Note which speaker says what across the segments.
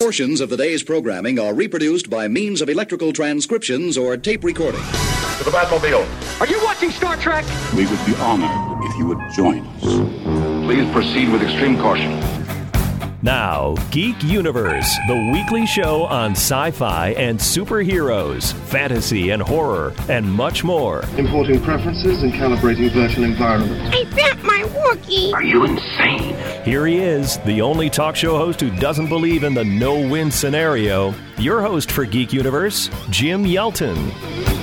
Speaker 1: Portions of the day's programming are reproduced by means of electrical transcriptions or tape recording.
Speaker 2: To the Batmobile.
Speaker 3: Are you watching Star Trek?
Speaker 4: We would be honored if you would join us.
Speaker 2: Please proceed with extreme caution.
Speaker 5: Now, Geek Universe, the weekly show on sci fi and superheroes, fantasy and horror, and much more.
Speaker 6: Importing preferences and calibrating virtual environments.
Speaker 7: I bet my Wookiee.
Speaker 2: Are you insane?
Speaker 5: Here he is, the only talk show host who doesn't believe in the no win scenario. Your host for Geek Universe, Jim Yelton.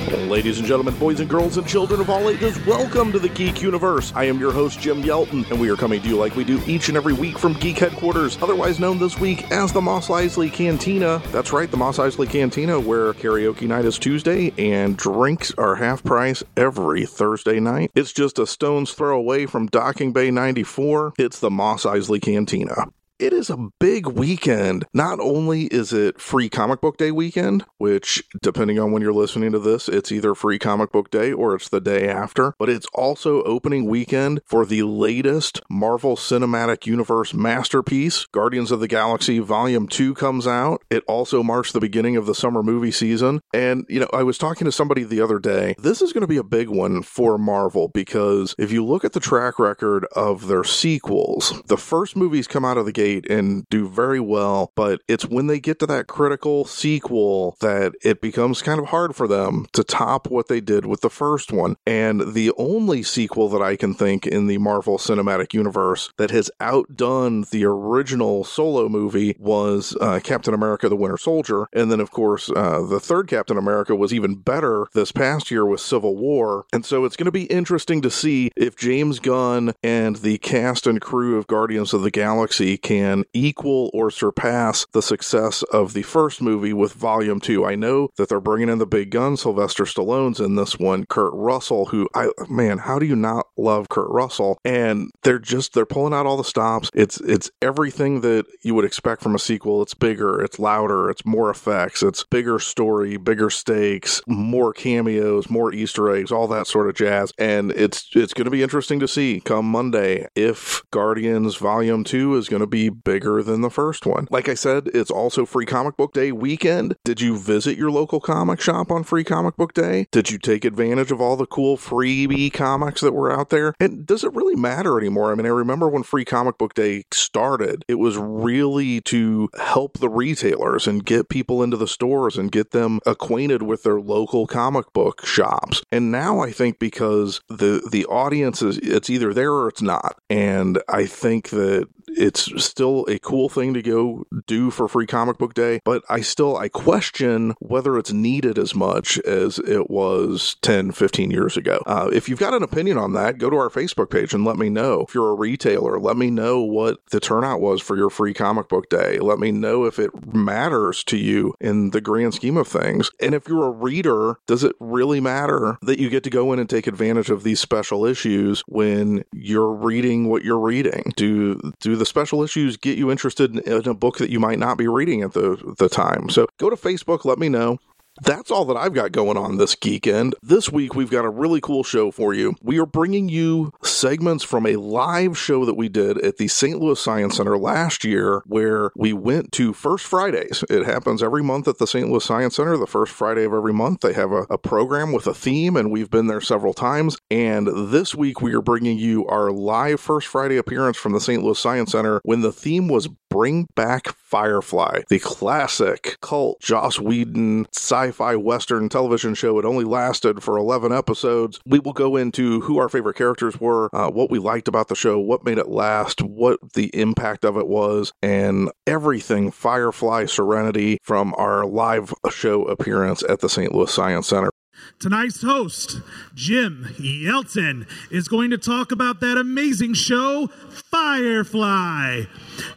Speaker 8: Ladies and gentlemen, boys and girls, and children of all ages, welcome to the Geek Universe. I am your host, Jim Yelton, and we are coming to you like we do each and every week from Geek Headquarters, otherwise known this week as the Mos Eisley Cantina. That's right, the Mos Eisley Cantina, where karaoke night is Tuesday and drinks are half price every Thursday night. It's just a stone's throw away from Docking Bay 94. It's the Mos Eisley Cantina. It is a big weekend. Not only is it free comic book day weekend, which, depending on when you're listening to this, it's either free comic book day or it's the day after, but it's also opening weekend for the latest Marvel Cinematic Universe masterpiece. Guardians of the Galaxy Volume 2 comes out. It also marks the beginning of the summer movie season. And, you know, I was talking to somebody the other day. This is going to be a big one for Marvel because if you look at the track record of their sequels, the first movies come out of the gate and do very well, but it's when they get to that critical sequel that it becomes kind of hard for them to top what they did with the first one. And the only sequel that I can think in the Marvel Cinematic Universe that has outdone the original solo movie was uh, Captain America the Winter Soldier. And then, of course, uh, the third Captain America was even better this past year with Civil War. And so it's going to be interesting to see if James Gunn and the cast and crew of Guardians of the Galaxy can can equal or surpass the success of the first movie with Volume 2. I know that they're bringing in the big gun, Sylvester Stallone's in this one, Kurt Russell, who I man, how do you not love Kurt Russell? And they're just they're pulling out all the stops. It's it's everything that you would expect from a sequel. It's bigger, it's louder, it's more effects, it's bigger story, bigger stakes, more cameos, more Easter eggs, all that sort of jazz. And it's it's going to be interesting to see come Monday if Guardians Volume 2 is going to be bigger than the first one. Like I said, it's also Free Comic Book Day weekend. Did you visit your local comic shop on Free Comic Book Day? Did you take advantage of all the cool freebie comics that were out there? And does it really matter anymore? I mean, I remember when Free Comic Book Day started, it was really to help the retailers and get people into the stores and get them acquainted with their local comic book shops. And now I think because the the audience is it's either there or it's not. And I think that it's still a cool thing to go do for free comic book day but i still i question whether it's needed as much as it was 10 15 years ago. Uh, if you've got an opinion on that go to our facebook page and let me know. If you're a retailer let me know what the turnout was for your free comic book day. Let me know if it matters to you in the grand scheme of things. And if you're a reader does it really matter that you get to go in and take advantage of these special issues when you're reading what you're reading? Do do the the special issues get you interested in, in a book that you might not be reading at the, the time. So go to Facebook, let me know. That's all that I've got going on this geek end. This week, we've got a really cool show for you. We are bringing you segments from a live show that we did at the St. Louis Science Center last year, where we went to First Fridays. It happens every month at the St. Louis Science Center. The first Friday of every month, they have a, a program with a theme, and we've been there several times. And this week, we are bringing you our live First Friday appearance from the St. Louis Science Center when the theme was Bring Back Firefly, the classic cult Joss Whedon sci fi Western television show. It only lasted for 11 episodes. We will go into who our favorite characters were, uh, what we liked about the show, what made it last, what the impact of it was, and everything Firefly Serenity from our live show appearance at the St. Louis Science Center.
Speaker 9: Tonight's host, Jim Yelton, is going to talk about that amazing show, Firefly,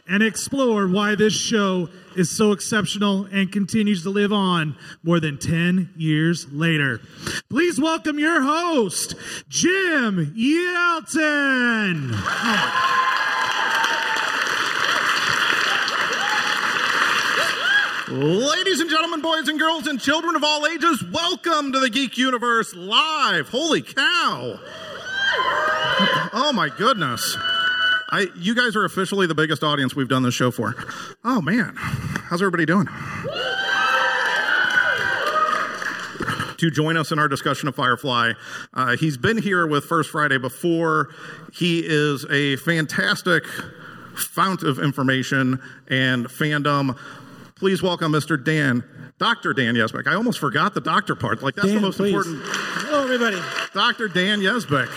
Speaker 9: and explore why this show is so exceptional and continues to live on more than 10 years later. Please welcome your host, Jim Yelton.
Speaker 8: Oh Ladies and gentlemen, boys and girls, and children of all ages, welcome to the Geek Universe Live. Holy cow! Oh my goodness. I, you guys are officially the biggest audience we've done this show for. Oh man,
Speaker 7: How's everybody doing? to join us in our discussion of Firefly. Uh, he's been here with First Friday before. He is a fantastic fount of information and fandom. Please welcome Mr. Dan, Dr. Dan Yezbick. I almost forgot the doctor part. Like, that's the most
Speaker 3: please.
Speaker 7: important.
Speaker 3: Hello, everybody.
Speaker 7: Dr. Dan Yezbick.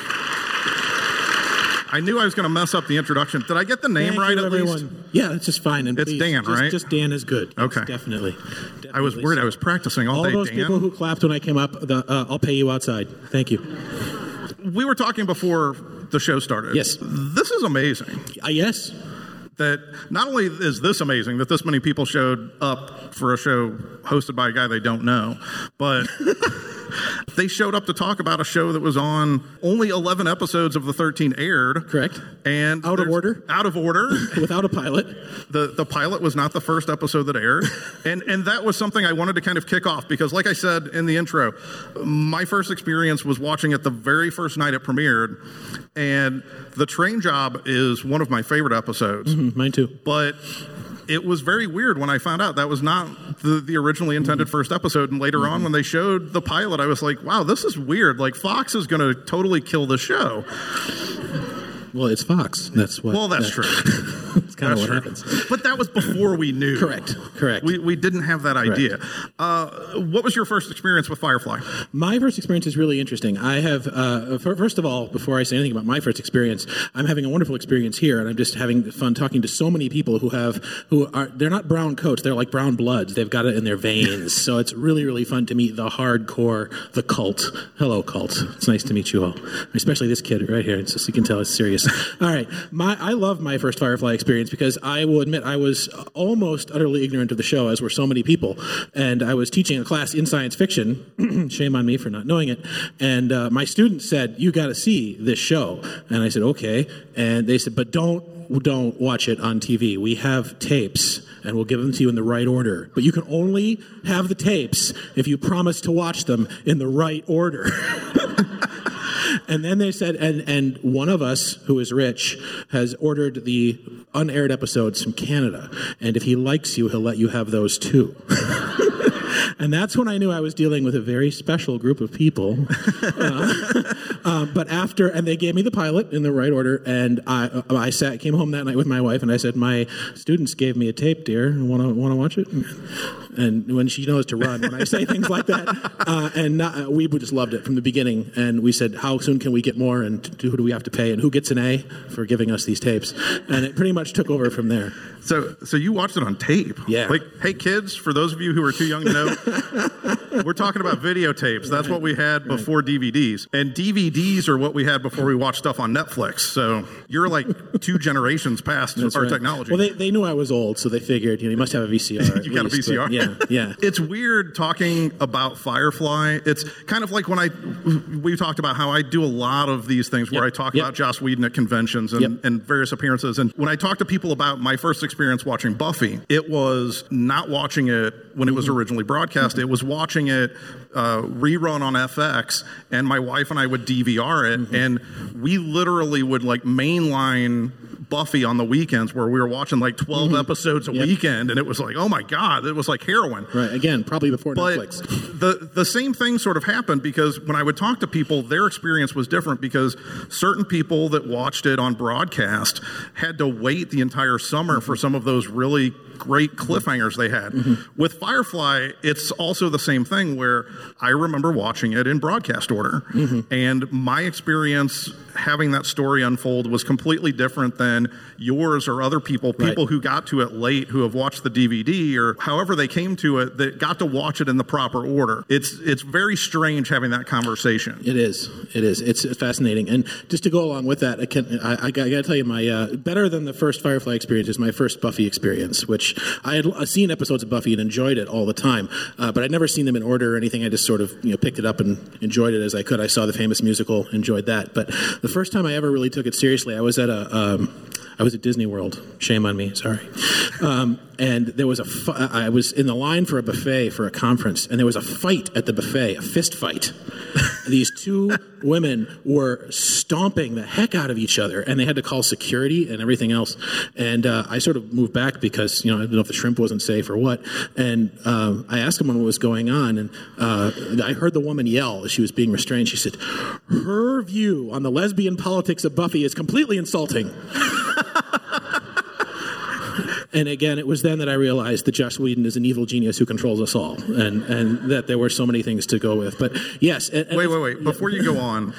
Speaker 7: I knew I was going to mess up the introduction. Did I get the name
Speaker 3: Thank
Speaker 7: right
Speaker 3: you,
Speaker 7: at least?
Speaker 3: Yeah, it's just fine. And
Speaker 7: It's
Speaker 3: please,
Speaker 7: Dan,
Speaker 3: just,
Speaker 7: right?
Speaker 3: Just Dan is good. Yes,
Speaker 7: Okay.
Speaker 3: definitely.
Speaker 7: I was
Speaker 3: Definitely.
Speaker 7: worried. I was practicing all,
Speaker 3: All
Speaker 7: day.
Speaker 3: those
Speaker 7: Dan.
Speaker 3: people who clapped when I came up, the, uh, I'll pay you outside. Thank you.
Speaker 7: we were talking before the show started.
Speaker 3: Yes.
Speaker 7: This is amazing.
Speaker 3: Uh, yes.
Speaker 7: That not only is this amazing that this many people showed up for a show hosted by a guy they don't know, but they showed up to talk about a show that was on only 11 episodes of the 13 aired.
Speaker 3: Correct.
Speaker 7: And
Speaker 3: Out of order.
Speaker 7: Out of order.
Speaker 3: Without a pilot.
Speaker 7: the the pilot was not the first episode that aired and and that was something i wanted to kind of kick off because like i said in the intro my first experience was watching it the very first night it premiered and the train job is one of my favorite episodes
Speaker 3: Mm, Mine too.
Speaker 7: but it was very weird when I found out that was not the, the originally intended first episode. And later on, when they showed the pilot, I was like, wow, this is weird. Like, Fox is going to totally kill the show.
Speaker 3: Well, it's Fox. That's what.
Speaker 7: Well, that's
Speaker 3: that-
Speaker 7: true.
Speaker 3: That's kind of what
Speaker 7: true.
Speaker 3: happens.
Speaker 7: But that was before we knew.
Speaker 3: Correct. Correct.
Speaker 7: We, we didn't have that idea. Uh, what was your first experience with Firefly?
Speaker 3: My first experience is really interesting. I have, uh, first of all, before I say anything about my first experience, I'm having a wonderful experience here, and I'm just having fun talking to so many people who have, who are, they're not brown coats, they're like brown bloods. They've got it in their veins. so it's really, really fun to meet the hardcore, the cult. Hello, cult. It's nice to meet you all, especially this kid right here. It's just, you can tell it's serious. all right, my, I love my first Firefly experience because I will admit I was almost utterly ignorant of the show, as were so many people, and I was teaching a class in science fiction. Shame on me for not knowing it. And uh, my students said, "You got to see this show," and I said, "Okay." And they said, "But don't don't watch it on TV. We have tapes." And we'll give them to you in the right order. But you can only have the tapes if you promise to watch them in the right order. And then they said, and, and one of us who is rich has ordered the unaired episodes from Canada. And if he likes you, he'll let you have those too. and that's when I knew I was dealing with a very special group of people. Uh, uh, but after, and they gave me the pilot in the right order, and I, I sat, came home that night with my wife, and I said, "My students gave me a tape, dear. Want to want to watch it?" And when she knows to run, when I say things like that, uh, and not, uh, we just loved it from the beginning. And we said, "How soon can we get more? And t- who do we have to pay? And who gets an A for giving us these tapes?" And it pretty much took over from there.
Speaker 7: So, so you watched it on tape?
Speaker 3: Yeah.
Speaker 7: Like, hey, kids, for those of you who are too young to know, we're talking about videotapes. That's what we had before DVDs, and DVDs are what we had before we watched stuff on Netflix. So you're like two generations past
Speaker 3: That's
Speaker 7: our
Speaker 3: right.
Speaker 7: technology.
Speaker 3: Well, they, they knew I was old, so they figured, you know, you must have a VCR.
Speaker 7: you got a
Speaker 3: least, but
Speaker 7: VCR?
Speaker 3: Yeah, yeah.
Speaker 7: It's weird talking about Firefly. It's kind of like when I we talked about how I do a lot of these things where
Speaker 3: Yep,
Speaker 7: I talk
Speaker 3: yep.
Speaker 7: about Joss Whedon at conventions and,
Speaker 3: Yep.
Speaker 7: and various appearances. And when I talk to people about my first experience watching Buffy, it was not watching it when it was
Speaker 3: Mm-hmm.
Speaker 7: originally broadcast. It was watching it uh, rerun on FX, and my wife and I would DVR it,
Speaker 3: Mm-hmm.
Speaker 7: and we literally would like mainline. Buffy on the weekends where we were watching like 12 episodes a
Speaker 3: Mm-hmm. Yep.
Speaker 7: weekend and it was like oh my god it was like heroin
Speaker 3: Right. Again, probably before
Speaker 7: but
Speaker 3: Netflix.
Speaker 7: the the same thing sort of happened because when I would talk to people, their experience was different because certain people that watched it on broadcast had to wait the entire summer for some of those really great cliffhangers they had. With Firefly, it's also the same thing where I remember watching it in broadcast order, and my experience having that story unfold was completely different than yours or other people,
Speaker 3: Right.
Speaker 7: people who got to it late, who have watched the DVD or however they came to it, that got to watch it in the proper order. It's it's very strange having that conversation.
Speaker 3: It is. It is. It's fascinating. And just to go along with that, I, can, I, I, got to tell you, my uh, better than the first Firefly experience is my first Buffy experience, which I had seen episodes of Buffy and enjoyed it all the time, uh, but I'd never seen them in order or anything. I just sort of you know picked it up and enjoyed it as I could. I saw the famous musical, enjoyed that. But the first time I ever really took it seriously, I was at a. Um, I was at Disney World. Shame on me. Sorry. Um, and there was a. Fu- I was in the line for a buffet for a conference, and there was a fight at the buffet, a fist fight. These two women were stomping the heck out of each other, and they had to call security and everything else. And uh, I sort of moved back because you know I didn't know if the shrimp wasn't safe or what. And um, I asked him what was going on, and uh, I heard the woman yell as she was being restrained. She said, "Her view on the lesbian politics of Buffy is completely insulting." And again, it was then that I realized that Joss Whedon is an evil genius who controls us all, and, and that there were so many things to go with. But yes, and, and
Speaker 7: Wait, wait, wait. Before you go on,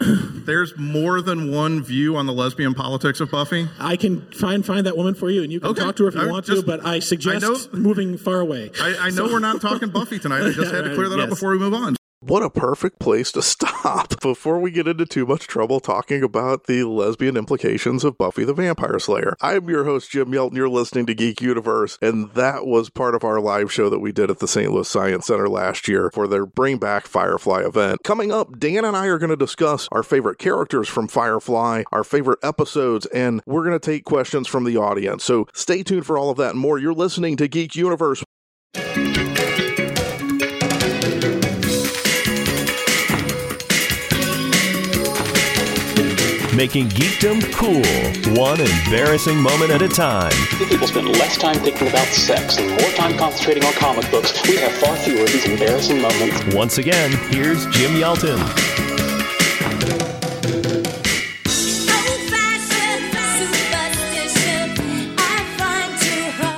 Speaker 7: there's more than one view on the lesbian politics of Buffy.
Speaker 3: I can try and find that woman for you, and you can
Speaker 7: Okay.
Speaker 3: talk to her if you
Speaker 7: I
Speaker 3: want
Speaker 7: just-
Speaker 3: to. But I suggest
Speaker 7: I know-
Speaker 3: moving far away.
Speaker 7: I, I know we're not talking Buffy tonight. I just had to clear that up
Speaker 3: Yes.
Speaker 7: before we move on.
Speaker 8: What a perfect place to stop before we get into too much trouble talking about the lesbian implications of Buffy the Vampire Slayer. I'm your host, Jim Yelton. You're listening to Geek Universe, and that was part of our live show that we did at the St. Louis Science Center last year for their Bring Back Firefly event. Coming up, Dan and I are going to discuss our favorite characters from Firefly, our favorite episodes, and we're going to take questions from the audience. So stay tuned for all of that and more. You're listening to Geek Universe.
Speaker 5: Making geekdom cool, one embarrassing moment at a time.
Speaker 10: If people spend less time thinking about sex and more time concentrating on comic books, we'd have far fewer of these embarrassing moments.
Speaker 5: Once again, here's Jim Yelton.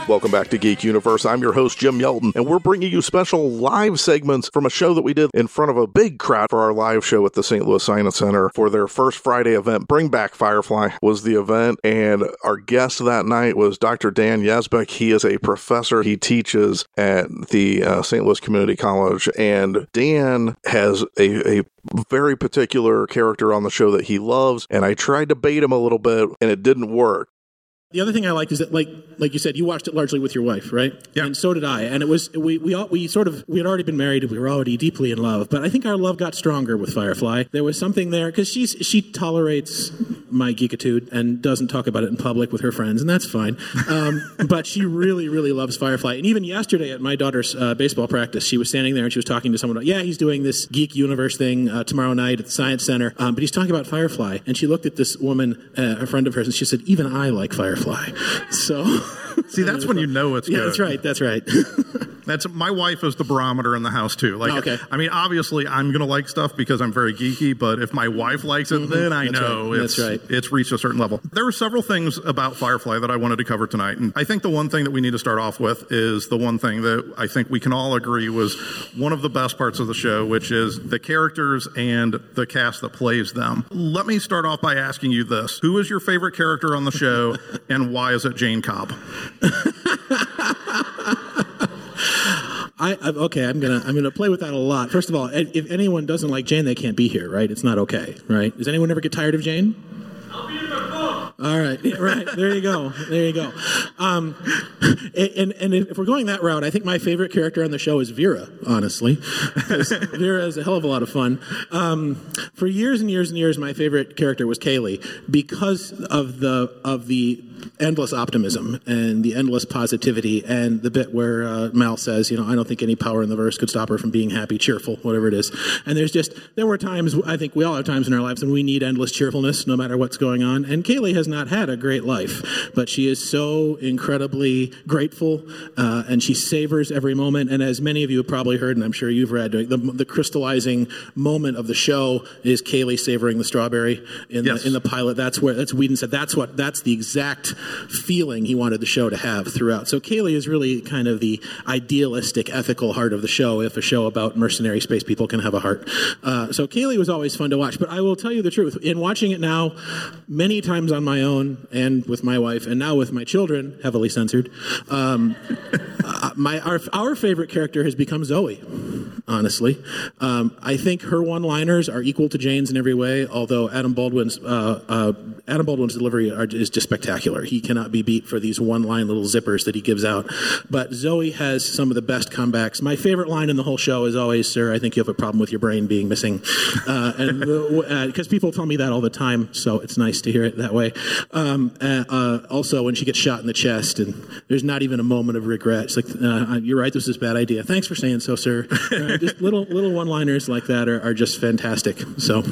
Speaker 8: Welcome back to Geek Universe. I'm your host, Jim Yelton, and we're bringing you special live segments from a show that we did in front of a big crowd for our live show at the St. Louis Science Center for their first Friday event. Bring Back Firefly was the event, and our guest that night was Dr. Dan Yezbick. He is a professor. He teaches at the uh, St. Louis Community College, and Dan has a, a very particular character on the show that he loves, and I tried to bait him a little bit, and it didn't work.
Speaker 3: The other thing I liked is that, like, like you said, you watched it largely with your wife, right?
Speaker 7: Yeah.
Speaker 3: And so did I. And it was we we all, we sort of we had already been married. We were already deeply in love. But I think our love got stronger with Firefly. There was something there because she's she tolerates my geekitude and doesn't talk about it in public with her friends, and that's fine. Um, but she really really loves Firefly. And even yesterday at my daughter's uh, baseball practice, she was standing there and she was talking to someone. About, yeah, he's doing this Geek Universe thing uh, tomorrow night at the Science Center. Um, but he's talking about Firefly. And she looked at this woman, uh, a friend of hers, and she said, "Even I like Firefly." So.
Speaker 7: See, that's when you know it's
Speaker 3: Yeah,
Speaker 7: good.
Speaker 3: that's right. That's right.
Speaker 7: That's my wife is the barometer in the house too. Like,
Speaker 3: Okay.
Speaker 7: I mean, obviously, I'm gonna like stuff because I'm very geeky. But if my wife likes it, then I
Speaker 3: Mm-hmm. That's
Speaker 7: know
Speaker 3: right.
Speaker 7: it's
Speaker 3: right.
Speaker 7: it's reached a certain level. There are several things about Firefly that I wanted to cover tonight, and I think the one thing that we need to start off with is the one thing that I think we can all agree was one of the best parts of the show, which is the characters and the cast that plays them. Let me start off by asking you this: Who is your favorite character on the show, and why is it Jayne Cobb?
Speaker 3: I, I okay. I'm gonna I'm gonna play with that a lot. First of all, if anyone doesn't like Jayne, they can't be here, right? It's not okay, right? Does anyone ever get tired of Jayne? All right, right. There you go. There you go. Um, and and if we're going that route, I think my favorite character on the show is Vera. honestly. Vera is a hell of a lot of fun. Um, for years and years and years, my favorite character was Kaylee because of the of the endless optimism and the endless positivity and the bit where uh, Mal says, you know, I don't think any power in the verse could stop her from being happy, cheerful, whatever it is. And there's just there were times I think we all have times in our lives when we need endless cheerfulness, no matter what's going on. And Kaylee has not had a great life, but she is so incredibly grateful, uh, and she savors every moment. And as many of you have probably heard, and I'm sure you've read, the, the crystallizing moment of the show is Kaylee savoring the strawberry in
Speaker 7: Yes.
Speaker 3: the in the pilot. That's where that's Whedon said that's what that's the exact feeling he wanted the show to have throughout. So Kaylee is really kind of the idealistic, ethical heart of the show. If a show about mercenary space people can have a heart, uh, so Kaylee was always fun to watch. But I will tell you the truth: in watching it now, many times on my own and with my wife, and now with my children, heavily censored. Um, my our, our favorite character has become Zoe. Honestly, um, I think her one-liners are equal to Jayne's in every way. Although Adam Baldwin's uh, uh, Adam Baldwin's delivery are, is just spectacular. He cannot be beat for these one line little zippers that he gives out. But Zoe has some of the best comebacks. My favorite line in the whole show is always, "Sir, I think you have a problem with your brain being missing," uh, and because uh, people tell me that all the time, so it's nice to hear it that way. Um, uh, uh, also, when she gets shot in the chest, and there's not even a moment of regret. It's like, uh, "You're right, this is a bad idea. Thanks for saying so, sir." Uh, just little little one liners like that are, are, just fantastic. So,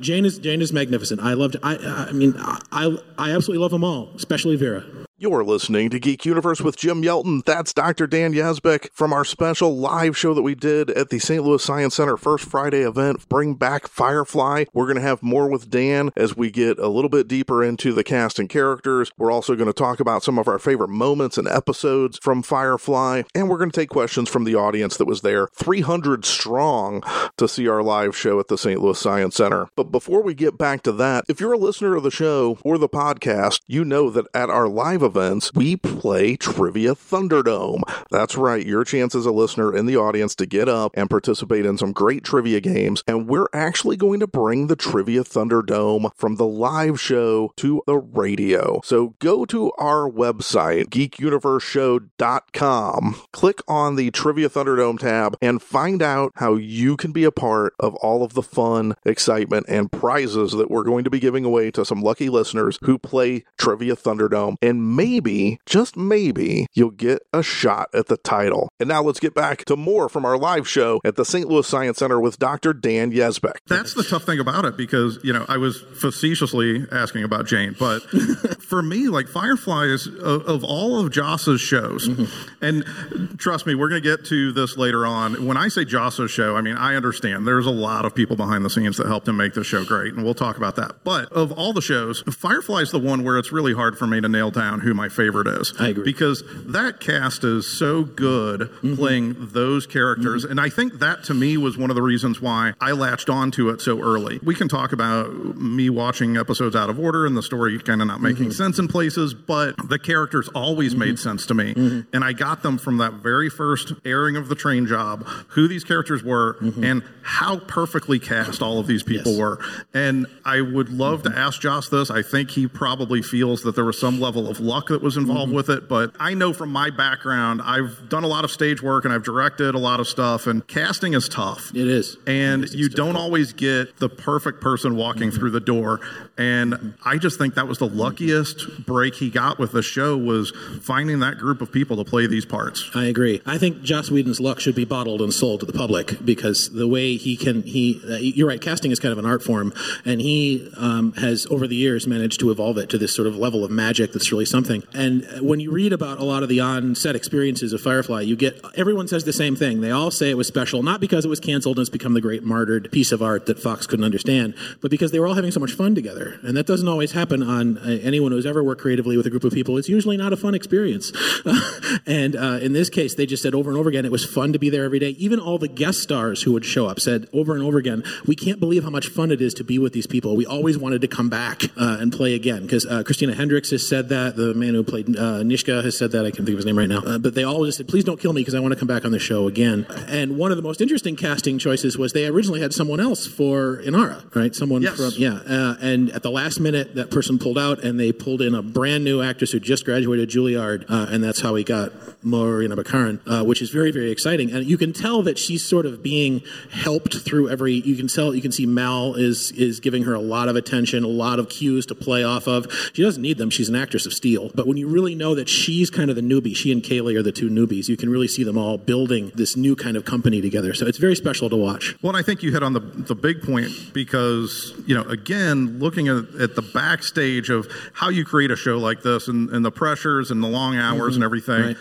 Speaker 3: Jayne is Jayne is magnificent. I loved. I I mean, I I absolutely love them all, especially Vera.
Speaker 8: You're listening to Geek Universe with Jim Yelton. That's Dr. Dan Yezbick from our special live show that we did at the St. Louis Science Center First Friday event, Bring Back Firefly. We're going to have more with Dan as we get a little bit deeper into the cast and characters. We're also going to talk about some of our favorite moments and episodes from Firefly, and we're going to take questions from the audience that was there, 300 strong, to see our live show at the St. Louis Science Center. But before we get back to that, if you're a listener of the show or the podcast, you know that at our live event, events, we play Trivia Thunderdome. That's right, your chance as a listener in the audience to get up and participate in some great trivia games. And we're actually going to bring the Trivia Thunderdome from the live show to the radio. So go to our website, geekuniverseshow.com, click on the Trivia Thunderdome tab, and find out how you can be a part of all of the fun, excitement, and prizes that we're going to be giving away to some lucky listeners who play Trivia Thunderdome. And maybe, just maybe, you'll get a shot at the title. And now let's get back to more from our live show at the St. Louis Science Center with Dr. Dan Yezbick.
Speaker 7: That's the tough thing about it because, you know, I was facetiously asking about Jayne, but for me, like Firefly is of, of all of Joss's shows, mm-hmm. and trust me, we're going to get to this later on. When I say Joss's show, I mean, I understand there's a lot of people behind the scenes that helped him make the show great, and we'll talk about that. But of all the shows, Firefly is the one where it's really hard for me to nail down who my favorite is.
Speaker 3: I agree.
Speaker 7: Because that cast is so good mm-hmm. playing those characters. Mm-hmm. And I think that to me was one of the reasons why I latched onto it so early. We can talk about me watching episodes out of order and the story kind of not making mm-hmm. Sense in places, but the characters always made mm-hmm. sense to me. Mm-hmm. And I got them from that very first airing of the train job, who these characters were mm-hmm. and how perfectly cast all of these people yes. were. And I would love to ask Joss this. I think he probably feels that there was some level of luck that was involved with it. But I know from my background, I've done a lot of stage work and I've directed a lot of stuff, and casting is tough.
Speaker 3: It is.
Speaker 7: And
Speaker 3: it
Speaker 7: you don't always get the perfect person walking through the door. And. I just think that was the luckiest break he got with the show was finding that group of people to play these parts.
Speaker 3: I agree. I think Joss Whedon's luck should be bottled and sold to the public because the way he can, he, uh, you're right, casting is kind of an art form, and he um, has over the years managed to evolve it to this sort of level of magic that's really something. And when you read about a lot of the on-set experiences of Firefly, you get everyone says the same thing. They all say it was special, not because it was canceled and it's become the great martyred piece of art that Fox couldn't understand, but because they were all having so much fun together. And that doesn't always happen on uh, anyone who's ever worked creatively with a group of people. It's usually not a fun experience. and uh, in this case, they just said over and over again, it was fun to be there every day. Even all the guest stars who would show up said over and over again, we can't believe how much fun it is to be with these people. We always wanted to come back uh, and play again because uh, Christina Hendricks has said that. The man who played uh, Niska has said that. I can't think of his name right now. Uh, but they all just said, please don't kill me because I want to come back on the show again. And one of the most interesting casting choices was they originally had someone else for Inara, right? Someone
Speaker 7: yes.
Speaker 3: from, yeah. Uh, and at the last minute, that person pulled out and they pulled in a brand new actress who just graduated Juilliard. Uh, and that's how he got Morena Baccarin, uh, which is very, very exciting. And you can tell that she's sort of being helped through every, you can tell, you can see Mal is, is giving her a lot of attention, a lot of cues to play off of. She doesn't need them. She's an actress of steel. But when you really know that she's kind of the newbie. She and Kaylee are the two newbies. You can really see them all building this new kind of company together. So it's very special to watch.
Speaker 7: Well, I think you hit on the, the big point because, you know, again, looking at, at the backstage of how you create a show like this and, and the pressures and the long hours mm-hmm. and everything. Right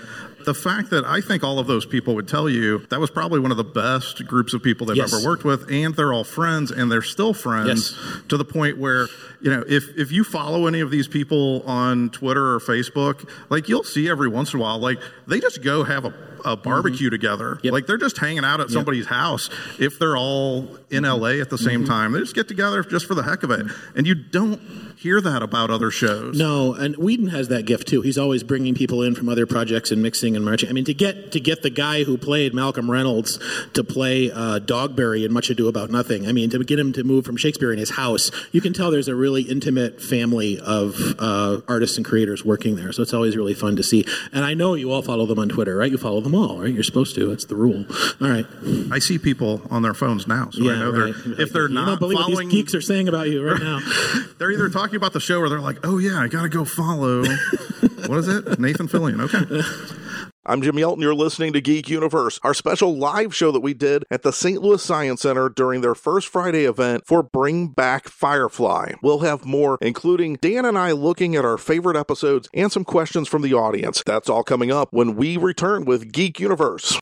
Speaker 7: the fact that I think all of those people would tell you that was probably one of the best groups of people they've yes. ever worked with, and they're all friends, and they're still friends yes. to the point where you know if if you follow any of these people on Twitter or Facebook, like you'll see every once in a while, like they just go have a a barbecue together. Like they're just hanging out at somebody's house. If they're all in LA at the same time, they just get together just for the heck of it. And you don't hear that about other shows.
Speaker 3: No, and Whedon has that gift too. He's always bringing people in from other projects and mixing and marching. I mean, to get to get the guy who played Malcolm Reynolds to play uh, Dogberry in Much Ado About Nothing. I mean, to get him to move from Shakespeare in his house, you can tell there's a really intimate family of uh, artists and creators working there. So it's always really fun to see. And I know you all follow them on Twitter, right? You follow them all, right? You're supposed to. That's the rule. All right.
Speaker 7: I see people on their phones now, so I know
Speaker 3: right.
Speaker 7: they're if they're
Speaker 3: you
Speaker 7: not
Speaker 3: don't believe
Speaker 7: following
Speaker 3: what these geeks are saying about you right now.
Speaker 7: they're either talking about the show or they're like, "Oh yeah, I got to go follow." what is it? Nathan Fillion. Okay.
Speaker 8: I'm Jim Yelton. You're listening to Geek Universe, our special live show that we did at the St. Louis Science Center during their first Friday event for Bring Back Firefly. We'll have more, including Dan and I looking at our favorite episodes and some questions from the audience. That's all coming up when we return with Geek Universe.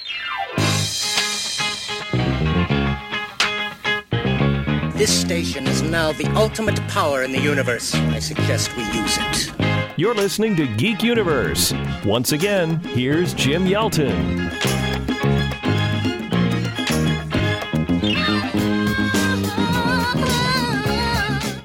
Speaker 11: This station is now the ultimate power in the universe. I suggest we use it.
Speaker 5: You're listening to Geek Universe. Once again, here's Jim Yelton.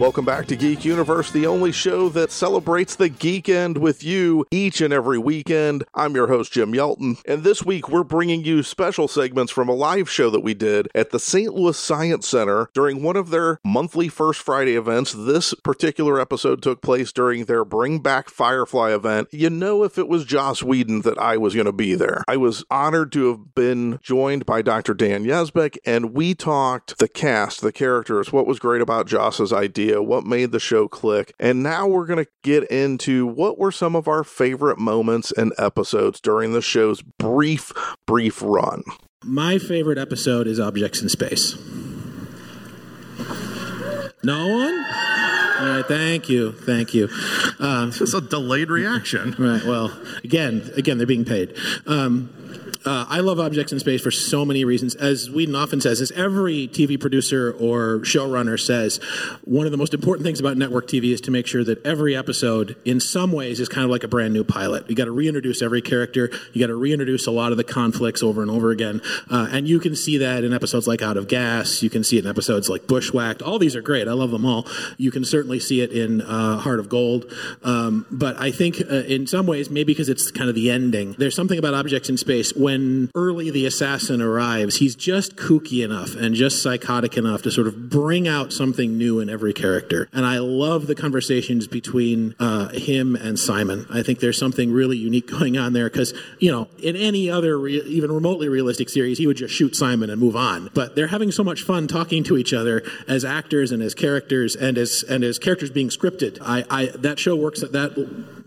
Speaker 8: Welcome back to Geek Universe, the only show that celebrates the geek end with you each and every weekend. I'm your host, Jim Yelton, and this week we're bringing you special segments from a live show that we did at the St. Louis Science Center during one of their monthly First Friday events. This particular episode took place during their Bring Back Firefly event. You know, if it was Joss Whedon, that I was going to be there. I was honored to have been joined by Dr. Dan Yezbick, and we talked the cast, the characters, what was great about Joss's idea what made the show click. And now we're going to get into what were some of our favorite moments and episodes during the show's brief, brief run.
Speaker 3: My favorite episode is Objects in Space. No one? Right, thank you, thank you. Um,
Speaker 7: it's a delayed reaction.
Speaker 3: Right. Well, again, again, they're being paid. Um, uh, I love objects in space for so many reasons. As Whedon often says, as every TV producer or showrunner says, one of the most important things about network TV is to make sure that every episode, in some ways, is kind of like a brand new pilot. You got to reintroduce every character. You got to reintroduce a lot of the conflicts over and over again. Uh, and you can see that in episodes like Out of Gas. You can see it in episodes like Bushwhacked. All these are great. I love them all. You can certainly see it in uh, Heart of Gold. Um, but I think uh, in some ways, maybe because it's kind of the ending, there's something about objects in space when when Early the assassin arrives, he's just kooky enough and just psychotic enough to sort of bring out something new in every character. And I love the conversations between uh, him and Simon. I think there's something really unique going on there because, you know, in any other re- even remotely realistic series, he would just shoot Simon and move on. But they're having so much fun talking to each other as actors and as characters and as and as characters being scripted. I, I that show works at that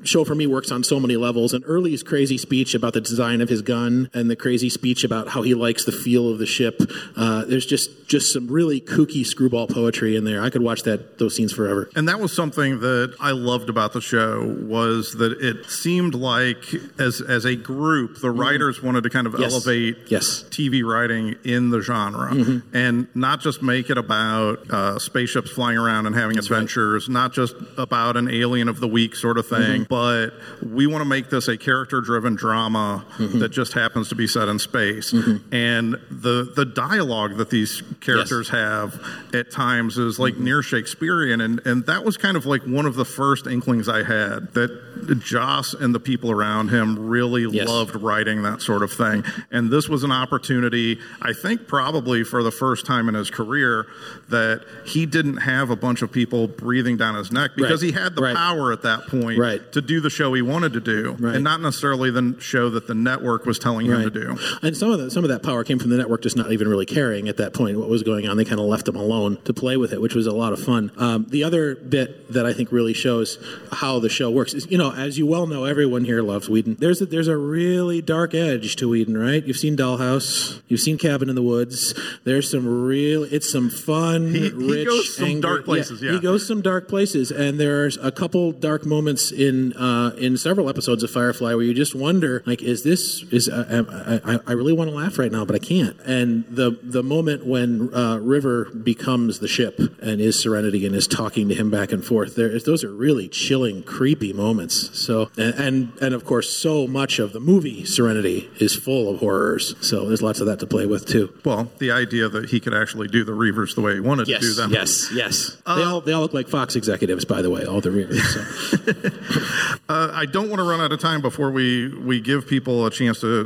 Speaker 3: show for me works on so many levels. And Early's crazy speech about the design of his gun and the crazy speech about how he likes the feel of the ship. Uh, there's just just some really kooky screwball poetry in there. I could watch that those scenes forever.
Speaker 7: And that was something that I loved about the show was that it seemed like as as a group, the writers wanted to kind of
Speaker 3: Yes.
Speaker 7: elevate
Speaker 3: Yes.
Speaker 7: TV writing in the genre
Speaker 3: Mhm.
Speaker 7: and not just make it about uh, spaceships flying around and having adventures, not just about an alien of the week sort of thing,
Speaker 3: Mhm.
Speaker 7: but we want to make this a character driven drama
Speaker 3: Mm-hmm.
Speaker 7: that just happens to be set in space. And the the dialogue that these characters have at times is
Speaker 3: Mm-hmm.
Speaker 7: like near Shakespearean and, and that was kind of like one of the first inklings I had that Joss and the people around him really
Speaker 3: Yes.
Speaker 7: loved writing that sort of thing. And this was an opportunity, I think probably for the first time in his career, that he didn't have a bunch of people breathing down his neck because
Speaker 3: Right.
Speaker 7: he had the
Speaker 3: Right.
Speaker 7: power at that point
Speaker 3: Right.
Speaker 7: to do the show he wanted to do and not necessarily the show that the network was telling him to do.
Speaker 3: And some of the, some of that power came from the network just not even really caring at that point what was going on. They kind of left him alone to play with it, which was a lot of fun. Um, the other bit that I think really shows how the show works is, you know, as you well know, everyone here loves Whedon. There's a, there's a really dark edge to Whedon, right? You've seen Dollhouse, you've seen Cabin in the Woods. There's some real, it's some fun,
Speaker 7: He- he
Speaker 3: rich,
Speaker 7: goes some dark places, yeah.
Speaker 3: He goes some dark places, and there's a couple dark moments in uh, in several episodes of Firefly where you just wonder, like, is this is uh, I, I, I really want to laugh right now, but I can't. And the the moment when uh, River becomes the ship and is Serenity and is talking to him back and forth, there those are really chilling, creepy moments. So and, and and of course, so much of the movie Serenity is full of horrors. So there's lots of that to play with too.
Speaker 7: Well, the idea that he could actually do the Reavers the way he wanted
Speaker 3: Yes,
Speaker 7: to do them.
Speaker 3: yes, yes. they all they all look like Fox executives, by the way, all the Reavers. So.
Speaker 7: Uh, I don't want to run out of time before we, we give people a chance to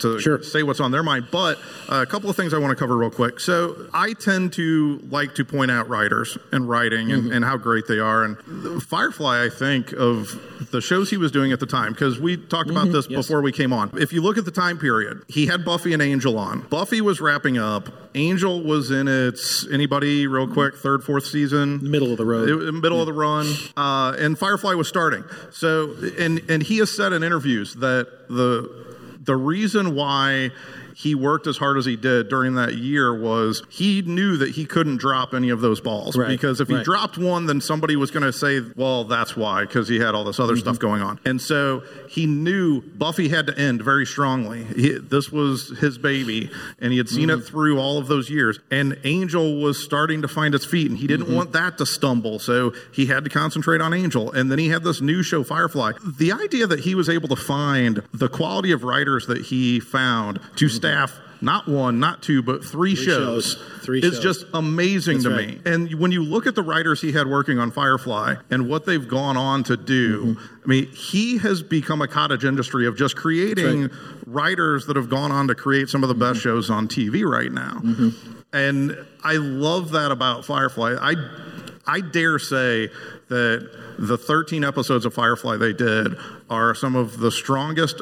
Speaker 7: to say what's on their mind. But uh, a couple of things I want to cover real quick. So I tend to like to point out writers and writing and, and how great they are. And Firefly, I think of the shows he was doing at the time because we talked about
Speaker 3: Mhm,
Speaker 7: this
Speaker 3: yes.
Speaker 7: before we came on. If you look at the time period, he had Buffy and Angel on. Buffy was wrapping up. Angel was in its anybody real quick third fourth season
Speaker 3: middle of the road
Speaker 7: it, middle of the run uh, and Firefly was starting. So and and he has said in interviews that the the reason why he worked as hard as he did during that year was he knew that he couldn't drop any of those balls
Speaker 3: Right,
Speaker 7: because if he
Speaker 3: right.
Speaker 7: dropped one then somebody was going to say well that's why because he had all this other
Speaker 3: Mm-hmm.
Speaker 7: stuff going on and so he knew buffy had to end very strongly he, this was his baby and he had seen
Speaker 3: Mm-hmm.
Speaker 7: it through all of those years and angel was starting to find its feet and he didn't
Speaker 3: Mhm.
Speaker 7: want that to stumble so he had to concentrate on angel and then he had this new show firefly the idea that he was able to find the quality of writers that he found to staff not one, not two, but three,
Speaker 3: Three
Speaker 7: shows.
Speaker 3: shows. Three
Speaker 7: is
Speaker 3: shows.
Speaker 7: just amazing
Speaker 3: That's
Speaker 7: to
Speaker 3: right.
Speaker 7: me. And when you look at the writers he had working on Firefly and what they've gone on to do,
Speaker 3: Mm-hmm.
Speaker 7: I mean, he has become a cottage industry of just creating writers that have gone on to create some of the best
Speaker 3: Mm-hmm.
Speaker 7: shows on TV right now. And I love that about Firefly. I I dare say that the 13 episodes of Firefly they did are some of the strongest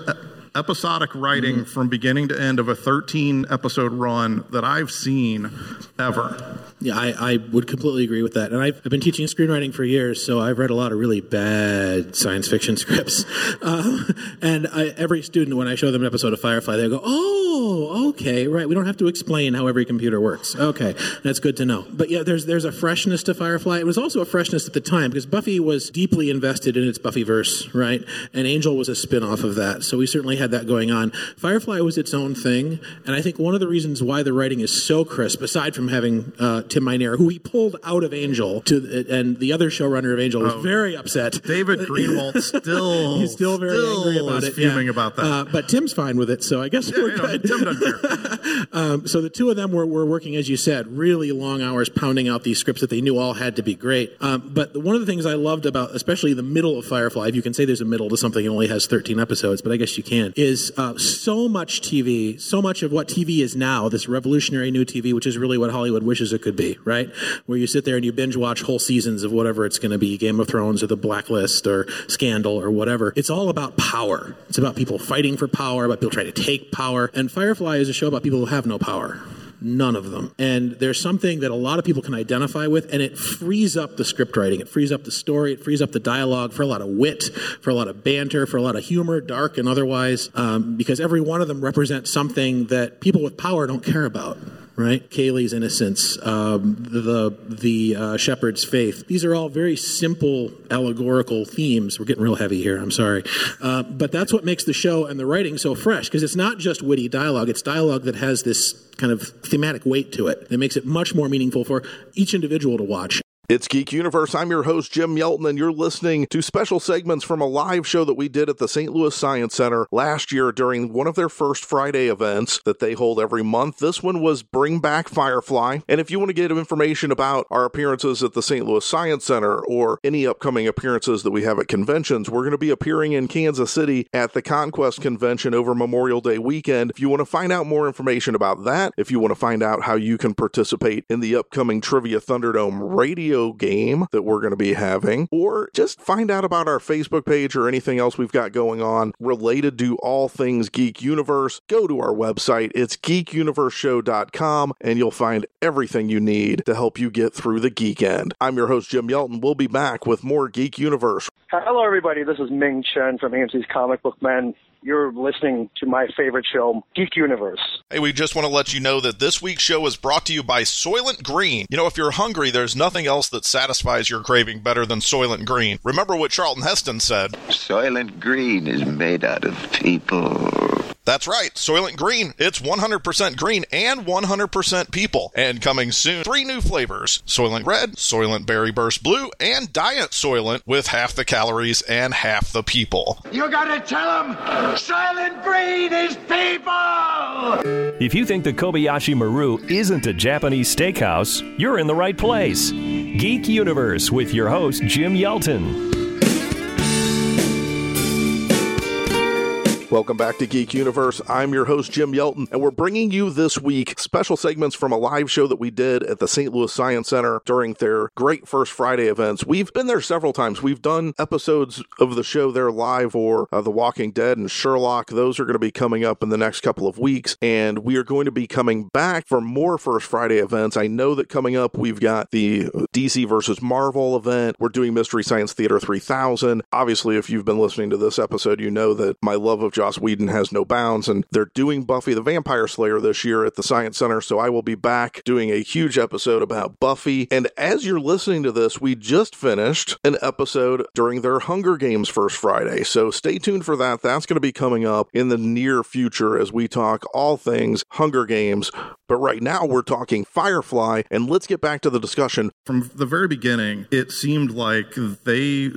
Speaker 7: episodic writing
Speaker 3: Mm-hmm.
Speaker 7: from beginning to end of a 13 episode run that I've seen ever.
Speaker 3: Yeah, I, I would completely agree with that. And I've, I've been teaching screenwriting for years, so I've read a lot of really bad science fiction scripts. Um, and I, every student, when I show them an episode of Firefly, they go, "Oh, okay, right. We don't have to explain how every computer works. Okay, that's good to know." But yeah, there's there's a freshness to Firefly. It was also a freshness at the time because Buffy was deeply invested in its Buffyverse, right? And Angel was a spin-off of that, so we certainly had that going on. Firefly was its own thing, and I think one of the reasons why the writing is so crisp, aside from having uh, Tim Minear, who he pulled out of Angel, to and the other showrunner of Angel was
Speaker 7: Oh.
Speaker 3: very upset.
Speaker 7: David Greenwalt still
Speaker 3: he's still very
Speaker 7: still
Speaker 3: angry about it.
Speaker 7: fuming
Speaker 3: yeah.
Speaker 7: about that.
Speaker 3: Uh, but Tim's fine with it, so I guess we're
Speaker 7: you know,
Speaker 3: good.
Speaker 7: Tim doesn't
Speaker 3: um, so the two of them were, were working, as you said, really long hours pounding out these scripts that they knew all had to be great. Um, but one of the things I loved about, especially the middle of Firefly, if you can say there's a middle to something that only has 13 episodes, but I guess you can, is uh, so much TV, so much of what TV is now, this revolutionary new TV, which is really what Hollywood wishes it could be, right? Where you sit there and you binge watch whole seasons of whatever it's going to be, Game of Thrones or The Blacklist or Scandal or whatever. It's all about power. It's about people fighting for power, about people trying to take power. And Firefly is a show about people who have no power. None of them. And there's something that a lot of people can identify with, and it frees up the script writing. It frees up the story. It frees up the dialogue for a lot of wit, for a lot of banter, for a lot of humor, dark and otherwise, um, because every one of them represents something that people with power don't care about. Right, Kaylee's innocence, um, the the uh, shepherd's faith. These are all very simple allegorical themes. We're getting real heavy here. I'm sorry, uh, but that's what makes the show and the writing so fresh because it's not just witty dialogue. It's dialogue that has this kind of thematic weight to it that makes it much more meaningful for each individual to watch.
Speaker 8: It's Geek Universe. I'm your host, Jim Yelton, and you're listening to special segments from a live show that we did at the St. Louis Science Center last year during one of their first Friday events that they hold every month. This one was Bring Back Firefly. And if you want to get information about our appearances at the St. Louis Science Center or any upcoming appearances that we have at conventions, we're going to be appearing in Kansas City at the Conquest Convention over Memorial Day weekend. If you want to find out more information about that, if you want to find out how you can participate in the upcoming Trivia Thunderdome radio game that we're going to be having, or just find out about our Facebook page or anything else we've got going on related to all things Geek Universe, go to our website. It's geekuniverseshow.com and you'll find everything you need to help you get through the geek end. I'm your host, Jim Yelton. We'll be back with more Geek Universe.
Speaker 12: Hello, everybody. This is Ming Chen from AMC's Comic Book Men. You're listening to my favorite show, Geek Universe.
Speaker 8: Hey, we just want to let you know that this week's show is brought to you by Soylent Green. You know, if you're hungry, there's nothing else that satisfies your craving better than Soylent Green. Remember what Charlton Heston said
Speaker 13: Soylent Green is made out of people.
Speaker 8: That's right, Soylent Green. It's 100% green and 100% people. And coming soon, three new flavors Soylent Red, Soylent Berry Burst Blue, and Diet Soylent with half the calories and half the people.
Speaker 13: You gotta tell them Soylent Green is people!
Speaker 5: If you think the Kobayashi Maru isn't a Japanese steakhouse, you're in the right place. Geek Universe with your host, Jim Yelton.
Speaker 8: Welcome back to Geek Universe. I'm your host, Jim Yelton, and we're bringing you this week special segments from a live show that we did at the St. Louis Science Center during their great First Friday events. We've been there several times. We've done episodes of the show there live or uh, The Walking Dead and Sherlock. Those are going to be coming up in the next couple of weeks, and we are going to be coming back for more First Friday events. I know that coming up, we've got the DC versus Marvel event. We're doing Mystery Science Theater 3000. Obviously, if you've been listening to this episode, you know that my love of Joss Whedon has no bounds, and they're doing Buffy the Vampire Slayer this year at the Science Center, so I will be back doing a huge episode about Buffy. And as you're listening to this, we just finished an episode during their Hunger Games First Friday, so stay tuned for that. That's going to be coming up in the near future as we talk all things Hunger Games. But right now, we're talking Firefly, and let's get back to the discussion.
Speaker 7: From the very beginning, it seemed like they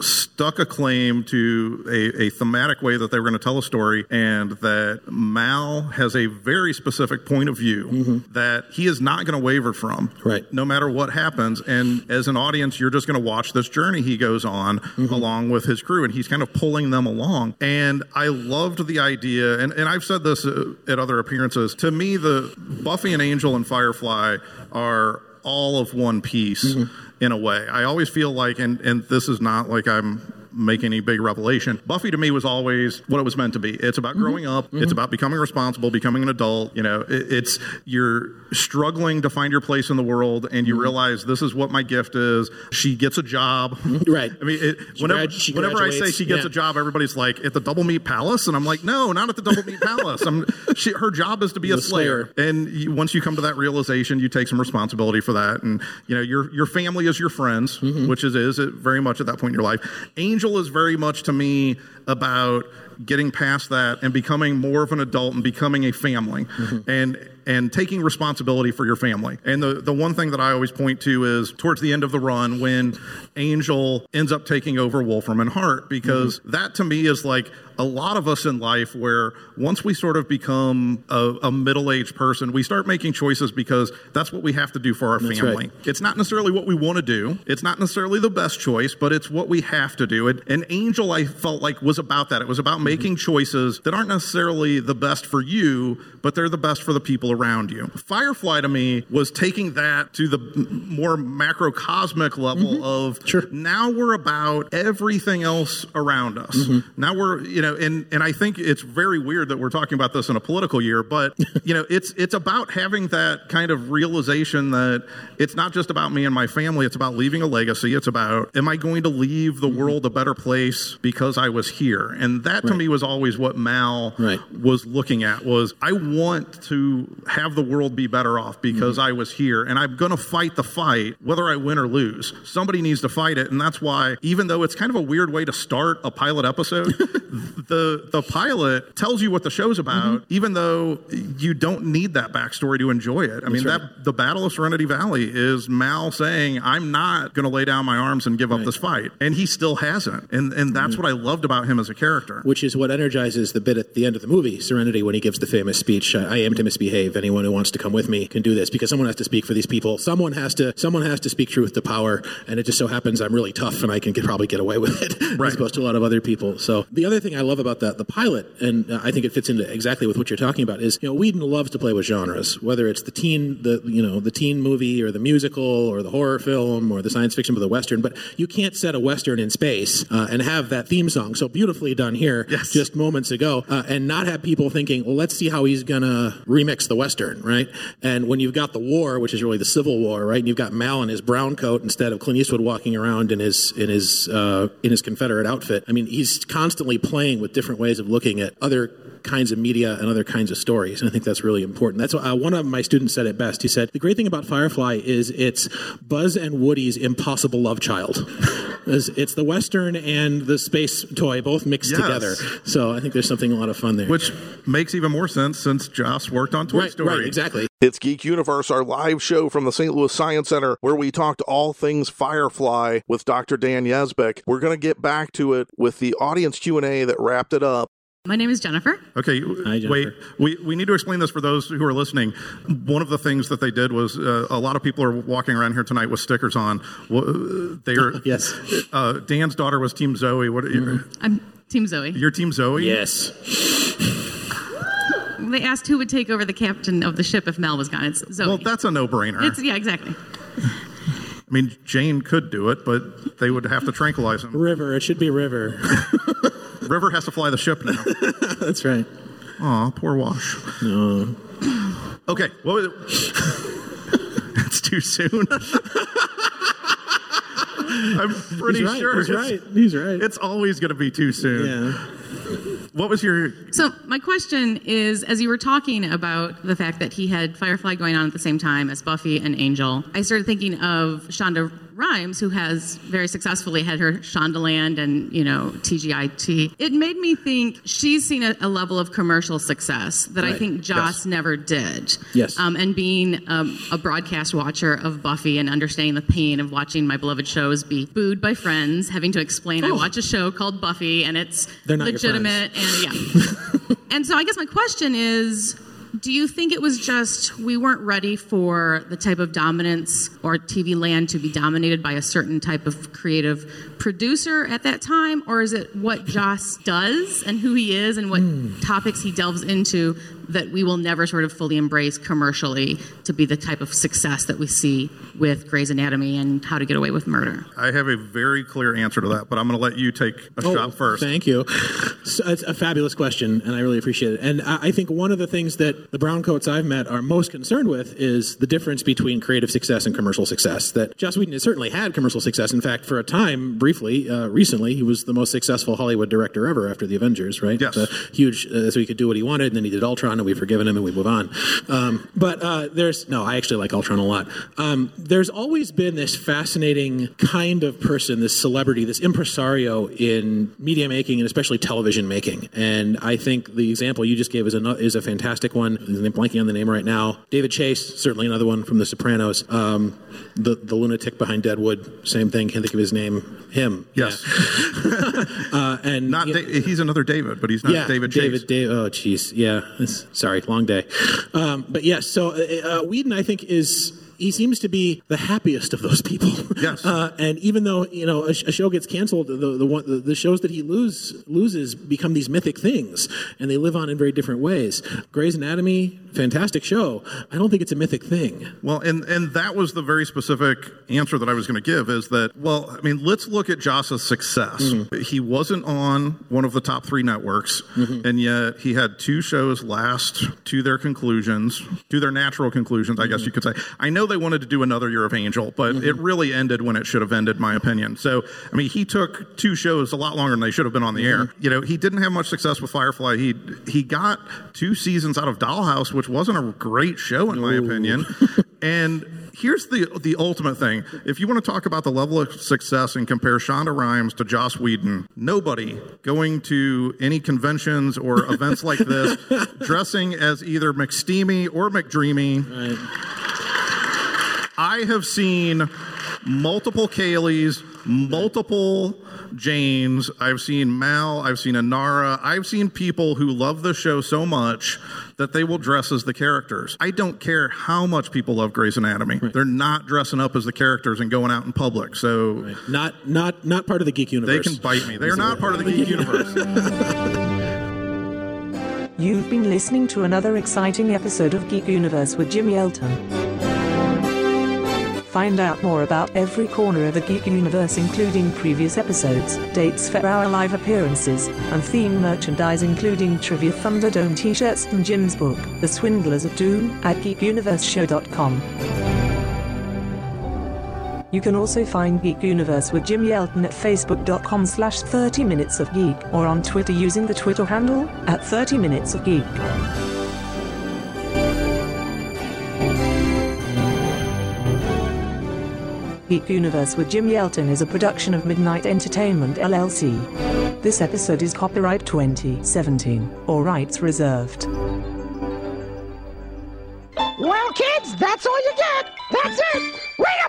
Speaker 7: stuck a claim to a, a thematic way that they were going to tell a story, and that Mal has a very specific point of view
Speaker 3: Mm-hmm.
Speaker 7: that he is not going to waver from,
Speaker 3: right?
Speaker 7: No matter what happens, and as an audience, you're just going to watch this journey he goes on
Speaker 3: Mm-hmm.
Speaker 7: along with his crew, and he's kind of pulling them along. And I loved the idea, and, and I've said this uh, at other appearances. To me, the Buffy and Angel and Firefly are all of one piece
Speaker 3: Mm-hmm.
Speaker 7: in a way. I always feel like, and, and this is not like I'm making any big revelation. Buffy to me was always what it was meant to be. It's about growing up. It's about becoming responsible, becoming an adult. You know, it, it's you're struggling to find your place in the world, and you realize this is what my gift is. She gets a job.
Speaker 3: Right.
Speaker 7: I mean, it, whenever,
Speaker 3: grad-
Speaker 7: whenever I say she gets
Speaker 3: Yeah.
Speaker 7: a job, everybody's like at the Double Meat Palace, and I'm like, no, not at the Double Meat Palace. I'm, she, her job is to be a
Speaker 3: The
Speaker 7: slayer. And you, once you come to that realization, you take some responsibility for that. And you know, your your family is your friends,
Speaker 3: Mm-hmm.
Speaker 7: which is is it very much at that point in your life. Angel is very much to me about getting past that and becoming more of an adult and becoming a family
Speaker 3: Mm-hmm.
Speaker 7: and and taking responsibility for your family. And the the one thing that I always point to is towards the end of the run when Angel ends up taking over Wolfram and Hart because
Speaker 3: Mm-hmm.
Speaker 7: that to me is like a lot of us in life where once we sort of become a, a middle-aged person, we start making choices because that's what we have to do for our
Speaker 3: That's
Speaker 7: family.
Speaker 3: right.
Speaker 7: It's not necessarily what we want to do. It's not necessarily the best choice, but it's what we have to do. And, and Angel, I felt like was about that. It was about mm-hmm. making choices that aren't necessarily the best for you, but they're the best for the people around you. Firefly to me was taking that to the more macrocosmic level mm-hmm. of sure. now we're about everything else around us. Mm-hmm. Now we're, you know, and and I think it's very weird that we're talking about this in a political year, but you know, it's it's about having that kind of realization that it's not just about me and my family, it's about leaving a legacy. It's about am I going to leave the mm-hmm. world a better place because I was here? And that to me was always what Mal was looking at was I want to have the world be better off because mm-hmm. I was here and I'm going to fight the fight whether I win or lose. Somebody needs to fight it and that's why even though it's kind of a weird way to start a pilot episode, the the pilot tells you what the show's about mm-hmm. even though you don't need that backstory to enjoy it. I mean
Speaker 3: That's
Speaker 7: that the Battle of Serenity Valley is Mal saying I'm not going to lay down my arms and give up this fight and he still hasn't. And and that's mm-hmm. what I loved about him as a character.
Speaker 3: Which is what energizes the bit at the end of the movie, Serenity, when he gives the famous speech, "I I am to misbehave. Anyone who wants to come with me can do this." Because someone has to speak for these people. Someone has to. Someone has to speak truth to power. And it just so happens I'm really tough and I can get, probably get away with it, as opposed to a lot of other people. So the other thing I love about that, the pilot, and I think it fits into exactly with what you're talking about, is you know Whedon loves to play with genres, whether it's the teen, the you know the teen movie or the musical or the horror film or the science fiction or the western. But you can't set a western in space uh, and have that theme song so beautifully done here just moments ago, uh, and not have people thinking, well, let's see how he's gonna remix the western, right? And when you've got the war, which is really the Civil War, right? And you've got Mal in his brown coat instead of Clint Eastwood walking around in his in his uh, in his Confederate outfit. I mean, he's constantly playing with different ways of looking at other kinds of media and other kinds of stories. And I think that's really important. That's what, uh, one of my students said it best. He said, the great thing about Firefly is it's Buzz and Woody's impossible love child. It's, it's the western and the space toy both mixed
Speaker 7: Yes.
Speaker 3: together. So I think there's something a lot of fun there.
Speaker 7: Which makes even more sense since Joss worked on Toy
Speaker 3: Right,
Speaker 7: Story.
Speaker 3: right, exactly.
Speaker 8: It's Geek Universe, our live show from the St. Louis Science Center, where we talked all things Firefly with Dr. Dan Yezbick. We're going to get back to it with the audience Q&A that wrapped it up.
Speaker 14: My name is Jennifer.
Speaker 7: Okay, wait. We, we need to explain this for those who are listening. One of the things that they did was uh, a lot of people are walking around here tonight with stickers on. They're
Speaker 3: yes.
Speaker 7: Uh, Dan's daughter was Team Zoe. What?
Speaker 14: I'm Team Zoe.
Speaker 7: Your Team Zoe?
Speaker 3: Yes.
Speaker 14: They asked who would take over the captain of the ship if Mal was gone. It's Zoe.
Speaker 7: Well, that's a no-brainer.
Speaker 14: It's yeah, exactly.
Speaker 7: I mean, Jayne could do it, but they would have to tranquilize him.
Speaker 3: River. It should be River.
Speaker 7: River has to fly the ship now.
Speaker 3: That's right.
Speaker 7: Aw, poor Wash.
Speaker 3: No.
Speaker 7: Okay, what was it? it's too soon. I'm pretty
Speaker 3: He's right,
Speaker 7: sure.
Speaker 3: he's
Speaker 7: it's-
Speaker 3: right, He's right.
Speaker 7: It's always going to be too soon.
Speaker 3: Yeah.
Speaker 7: What was your?
Speaker 14: So my question is, as you were talking about the fact that he had Firefly going on at the same time as Buffy and Angel, I started thinking of Shonda Rhimes, who has very successfully had her Shondaland and you know TGIT. It made me think she's seen a, a level of commercial success that I think Joss
Speaker 3: Yes.
Speaker 14: never did.
Speaker 3: Yes.
Speaker 14: Um, and being um, a broadcast watcher of Buffy and understanding the pain of watching my beloved shows be booed by friends, having to explain I watch a show called Buffy and it's
Speaker 3: Oh. They're not your
Speaker 14: legitimate and yeah. and so I guess my question is do you think it was just we weren't ready for the type of dominance or TV land to be dominated by a certain type of creative producer at that time? Or is it what Joss does and who he is and what hmm. topics he delves into that we will never sort of fully embrace commercially to be the type of success that we see with Grey's Anatomy and How to Get Away with Murder?
Speaker 7: I have a very clear answer to that, but I'm going to let you take a
Speaker 3: Oh,
Speaker 7: shot first.
Speaker 3: Thank you. So it's a fabulous question, and I really appreciate it. And I I think one of the things that the brown coats I've met are most concerned with is the difference between creative success and commercial success. That Joss Whedon has certainly had commercial success. In fact, for a time, briefly, uh, recently, he was the most successful Hollywood director ever after the Avengers. Right? Yes. huge, uh, so he could do what he wanted, and then he did Ultron, and we've forgiven him, and we move on. Um, but uh, there's no, I actually like Ultron a lot. Um, there's always been this fascinating kind of person, this celebrity, this impresario in media making and especially television making. And I think the example you just gave is a is a fantastic one. I'm blanking on the name right now. David Chase, certainly another one from The Sopranos. Um, the the lunatic behind Deadwood, same thing. Can't think of his name. Him.
Speaker 7: Yes.
Speaker 3: uh, and
Speaker 7: not Da- he's another David, but he's not
Speaker 3: yeah,
Speaker 7: David Chase.
Speaker 3: David, oh, jeez, yeah. It's, sorry, long day. Um, but yes, so uh, uh, Whedon, I think, is he seems to be the happiest of those people.
Speaker 7: Yes.
Speaker 3: Uh, and even though you know a, sh- a show gets canceled, the the, one, the the shows that he lose loses become these mythic things, and they live on in very different ways. Grey's Anatomy, fantastic show. I don't think it's a mythic thing.
Speaker 7: Well, and and that was the very specific answer that I was going to give is that well, I mean, let's look at Joss's success.
Speaker 3: Mm-hmm.
Speaker 7: He wasn't on one of the top three networks, mm-hmm. and yet he had two shows last to their conclusions, to their natural conclusions, I guess mm-hmm. you could say. I know they wanted to do another Year of Angel, but mm-hmm. it really ended when it should have ended, my opinion. So, I mean, he took two shows a lot longer than they should have been on the air. You know, he didn't have much success with Firefly. He he got two seasons out of Dollhouse, which wasn't a great show, in my opinion. and here's the the ultimate thing: if you want to talk about the level of success and compare Shonda Rhimes to Joss Whedon, nobody going to any conventions or events like this dressing as either McSteamy or McDreamy. I have seen multiple Kaylees, multiple Jaynes. I've seen Mal. I've seen Inara. I've seen people who love the show so much that they will dress as the characters. I don't care how much people love Grey's Anatomy. They're not dressing up as the characters and going out in public. So
Speaker 3: Not not not part of the geek universe.
Speaker 7: they can bite me. They are not part of the geek universe.
Speaker 15: You've been listening to another exciting episode of Geek Universe with Jimmy Yelton. Find out more about every corner of the Geek Universe, including previous episodes, dates for our live appearances, and theme merchandise, including Trivia Thunderdome t shirts and Jim's book, The Swindlers of Doom, at geekuniverseshow.com. You can also find Geek Universe with Jim Yelton at facebook.com slash 30 minutes of geek or on Twitter using the Twitter handle at 30 minutes of geek. Geek Universe with Jim Yelton is a production of Midnight Entertainment LLC. This episode is copyright 2017, all rights reserved.
Speaker 11: Well, kids, that's all you get. That's it. Read